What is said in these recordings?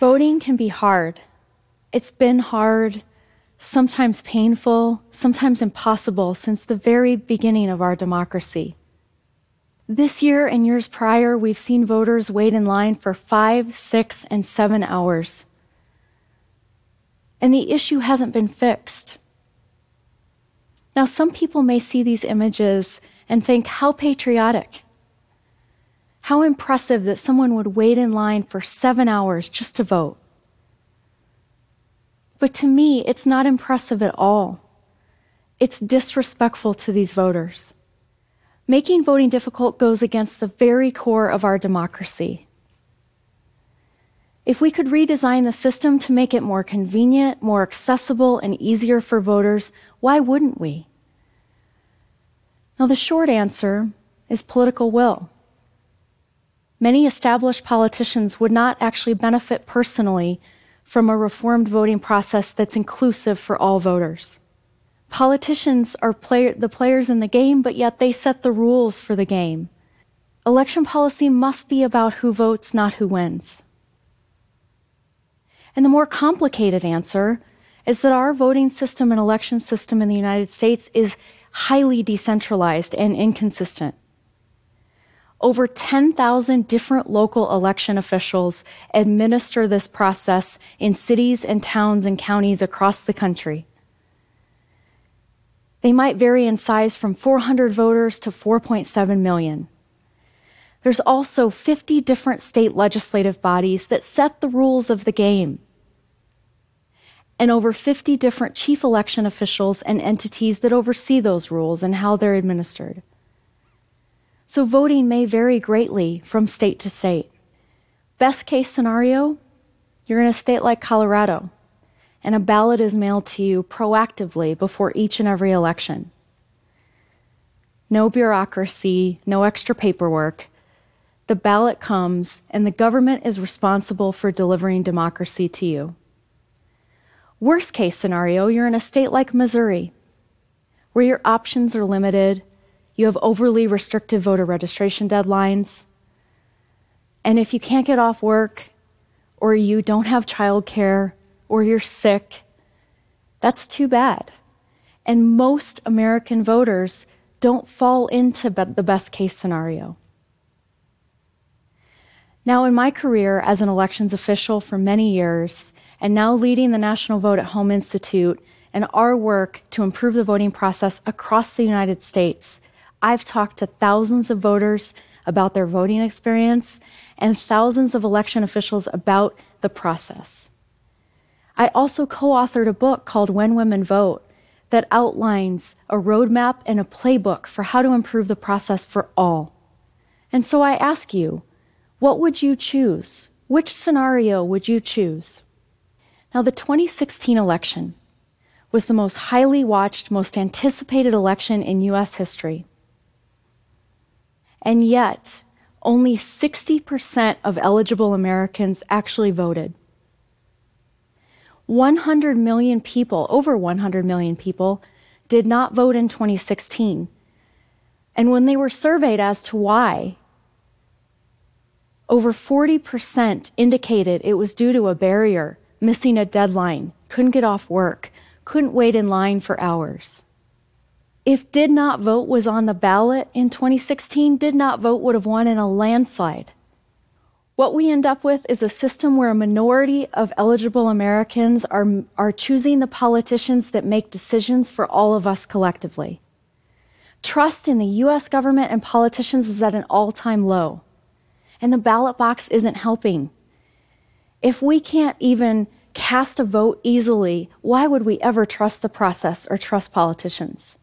Voting can be hard. It's been hard, sometimes painful, sometimes impossible since the very beginning of our democracy. This year and years prior, we've seen voters wait in line for five, six, and seven hours. And the issue hasn't been fixed. Now, some people may see these images and think, how patriotic. How impressive that someone would wait in line for seven hours just to vote. But to me, it's not impressive at all. It's disrespectful to these voters. Making voting difficult goes against the very core of our democracy. If we could redesign the system to make it more convenient, more accessible, and easier for voters, why wouldn't we? Now, the short answer is political will. Many established politicians would not actually benefit personally from a reformed voting process that's inclusive for all voters. Politicians are play- the players in the game, but yet they set the rules for the game. Election policy must be about who votes, not who wins. And the more complicated answer is that our voting system and election system in the United States is highly decentralized and inconsistent. Over 10,000 different local election officials administer this process in cities and towns and counties across the country. They might vary in size from 400 voters to 4.7 million. There's also 50 different state legislative bodies that set the rules of the game. And over 50 different chief election officials and entities that oversee those rules and how they're administered. So voting may vary greatly from state to state. Best case scenario, you're in a state like Colorado, and a ballot is mailed to you proactively before each and every election. No bureaucracy, no extra paperwork. The ballot comes, and the government is responsible for delivering democracy to you. Worst case scenario, you're in a state like Missouri, where your options are limited, you have overly restrictive voter registration deadlines. And if you can't get off work, or you don't have childcare, or you're sick, that's too bad. And most American voters don't fall into the best case scenario. Now, in my career as an elections official for many years, and now leading the National Vote at Home Institute and our work to improve the voting process across the United States, I've talked to thousands of voters about their voting experience and thousands of election officials about the process. I also co authored a book called When Women Vote that outlines a roadmap and a playbook for how to improve the process for all. And so I ask you, what would you choose? Which scenario would you choose? Now, the 2016 election was the most highly watched, most anticipated election in US history. And yet, only 60% of eligible Americans actually voted. 100 million people, over 100 million people, did not vote in 2016. And when they were surveyed as to why, over 40% indicated it was due to a barrier, missing a deadline, couldn't get off work, couldn't wait in line for hours. If did not vote was on the ballot in 2016, did not vote would have won in a landslide. What we end up with is a system where a minority of eligible Americans are, are choosing the politicians that make decisions for all of us collectively. Trust in the US government and politicians is at an all time low. And the ballot box isn't helping. If we can't even cast a vote easily, why would we ever trust the process or trust politicians?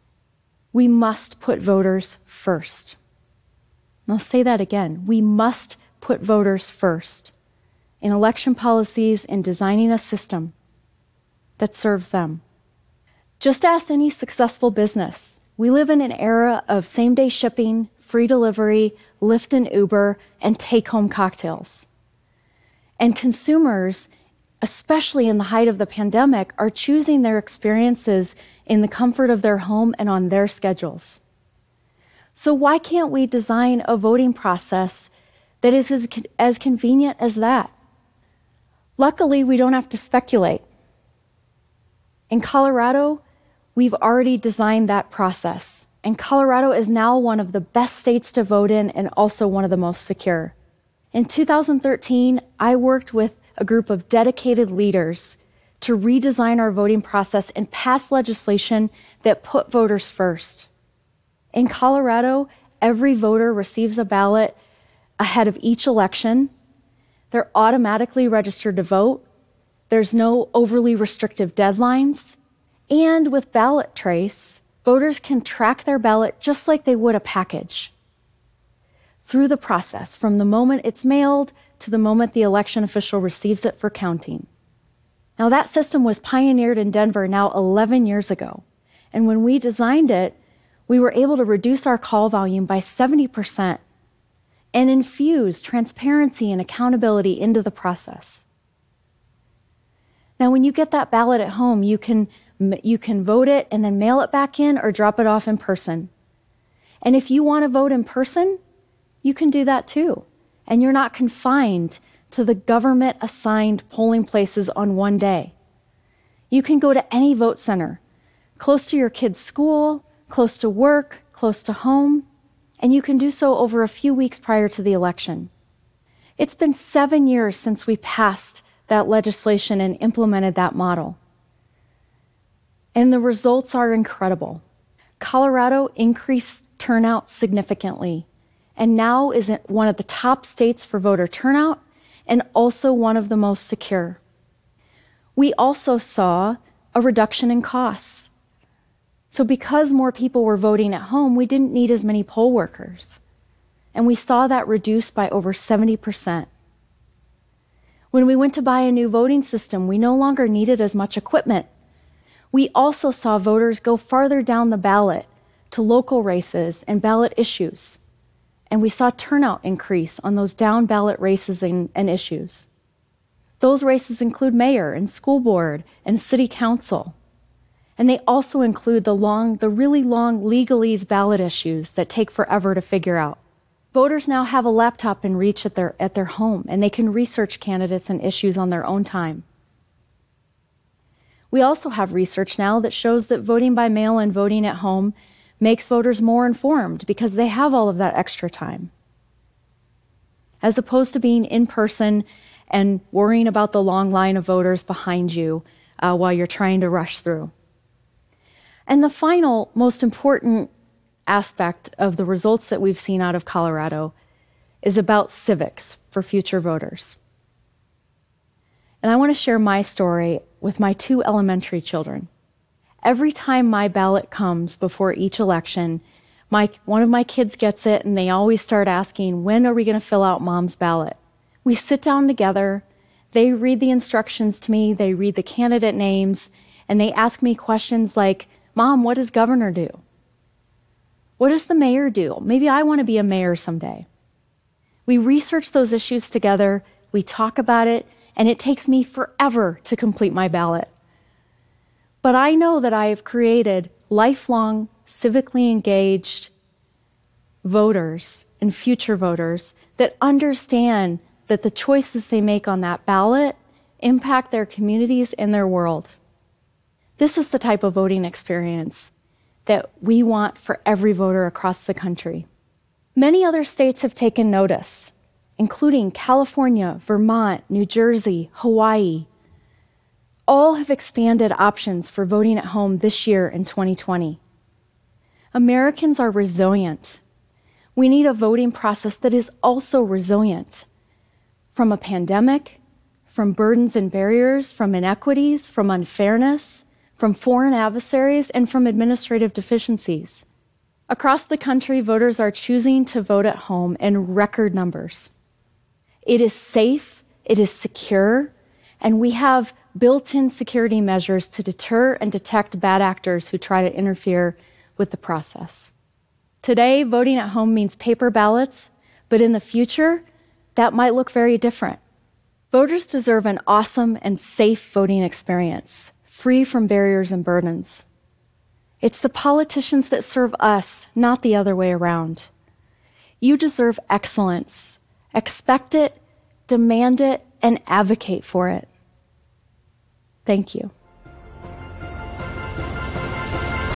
We must put voters first. And I'll say that again. We must put voters first in election policies and designing a system that serves them. Just ask any successful business. We live in an era of same day shipping, free delivery, Lyft and Uber, and take home cocktails. And consumers, especially in the height of the pandemic, are choosing their experiences in the comfort of their home and on their schedules. So, why can't we design a voting process that is as, as convenient as that? Luckily, we don't have to speculate. In Colorado, we've already designed that process, and Colorado is now one of the best states to vote in and also one of the most secure. In 2013, I worked with a group of dedicated leaders to redesign our voting process and pass legislation that put voters first. In Colorado, every voter receives a ballot ahead of each election. They're automatically registered to vote. There's no overly restrictive deadlines. And with Ballot Trace, voters can track their ballot just like they would a package through the process from the moment it's mailed to the moment the election official receives it for counting. Now, that system was pioneered in Denver now 11 years ago. And when we designed it, we were able to reduce our call volume by 70% and infuse transparency and accountability into the process. Now, when you get that ballot at home, you can, you can vote it and then mail it back in or drop it off in person. And if you want to vote in person, you can do that too. And you're not confined to the government assigned polling places on one day. You can go to any vote center, close to your kid's school, close to work, close to home, and you can do so over a few weeks prior to the election. It's been seven years since we passed that legislation and implemented that model. And the results are incredible. Colorado increased turnout significantly and now is one of the top states for voter turnout and also one of the most secure. We also saw a reduction in costs. So, because more people were voting at home, we didn't need as many poll workers. And we saw that reduced by over 70%. When we went to buy a new voting system, we no longer needed as much equipment. We also saw voters go farther down the ballot to local races and ballot issues and we saw turnout increase on those down ballot races and, and, issues. Those races include mayor and school board and city council. And they also include the long, the really long legalese ballot issues that take forever to figure out. Voters now have a laptop in reach at their, at their home, and they can research candidates and issues on their own time. We also have research now that shows that voting by mail and voting at home makes voters more informed because they have all of that extra time. As opposed to being in person and worrying about the long line of voters behind you uh, while you're trying to rush through. And the final, most important aspect of the results that we've seen out of Colorado is about civics for future voters. And I want to share my story with my two elementary children every time my ballot comes before each election, my, one of my kids gets it and they always start asking, when are we going to fill out mom's ballot? We sit down together, they read the instructions to me, they read the candidate names, and they ask me questions like, Mom, what does governor do? What does the mayor do? Maybe I want to be a mayor someday. We research those issues together, we talk about it, and it takes me forever to complete my ballot. But I know that I have created lifelong, civically engaged voters and future voters that understand that the choices they make on that ballot impact their communities and their world. This is the type of voting experience that we want for every voter across the country. Many other states have taken notice, including California, Vermont, New Jersey, Hawaii, all have expanded options for voting at home this year in 2020. Americans are resilient. We need a voting process that is also resilient from a pandemic, from burdens and barriers, from inequities, from unfairness, from foreign adversaries, and from administrative deficiencies. Across the country, voters are choosing to vote at home in record numbers. It is safe, it is secure, and we have built in security measures to deter and detect bad actors who try to interfere with the process. Today, voting at home means paper ballots, but in the future, that might look very different. Voters deserve an awesome and safe voting experience, free from barriers and burdens. It's the politicians that serve us, not the other way around. You deserve excellence. Expect it, demand it, and advocate for it. Thank you.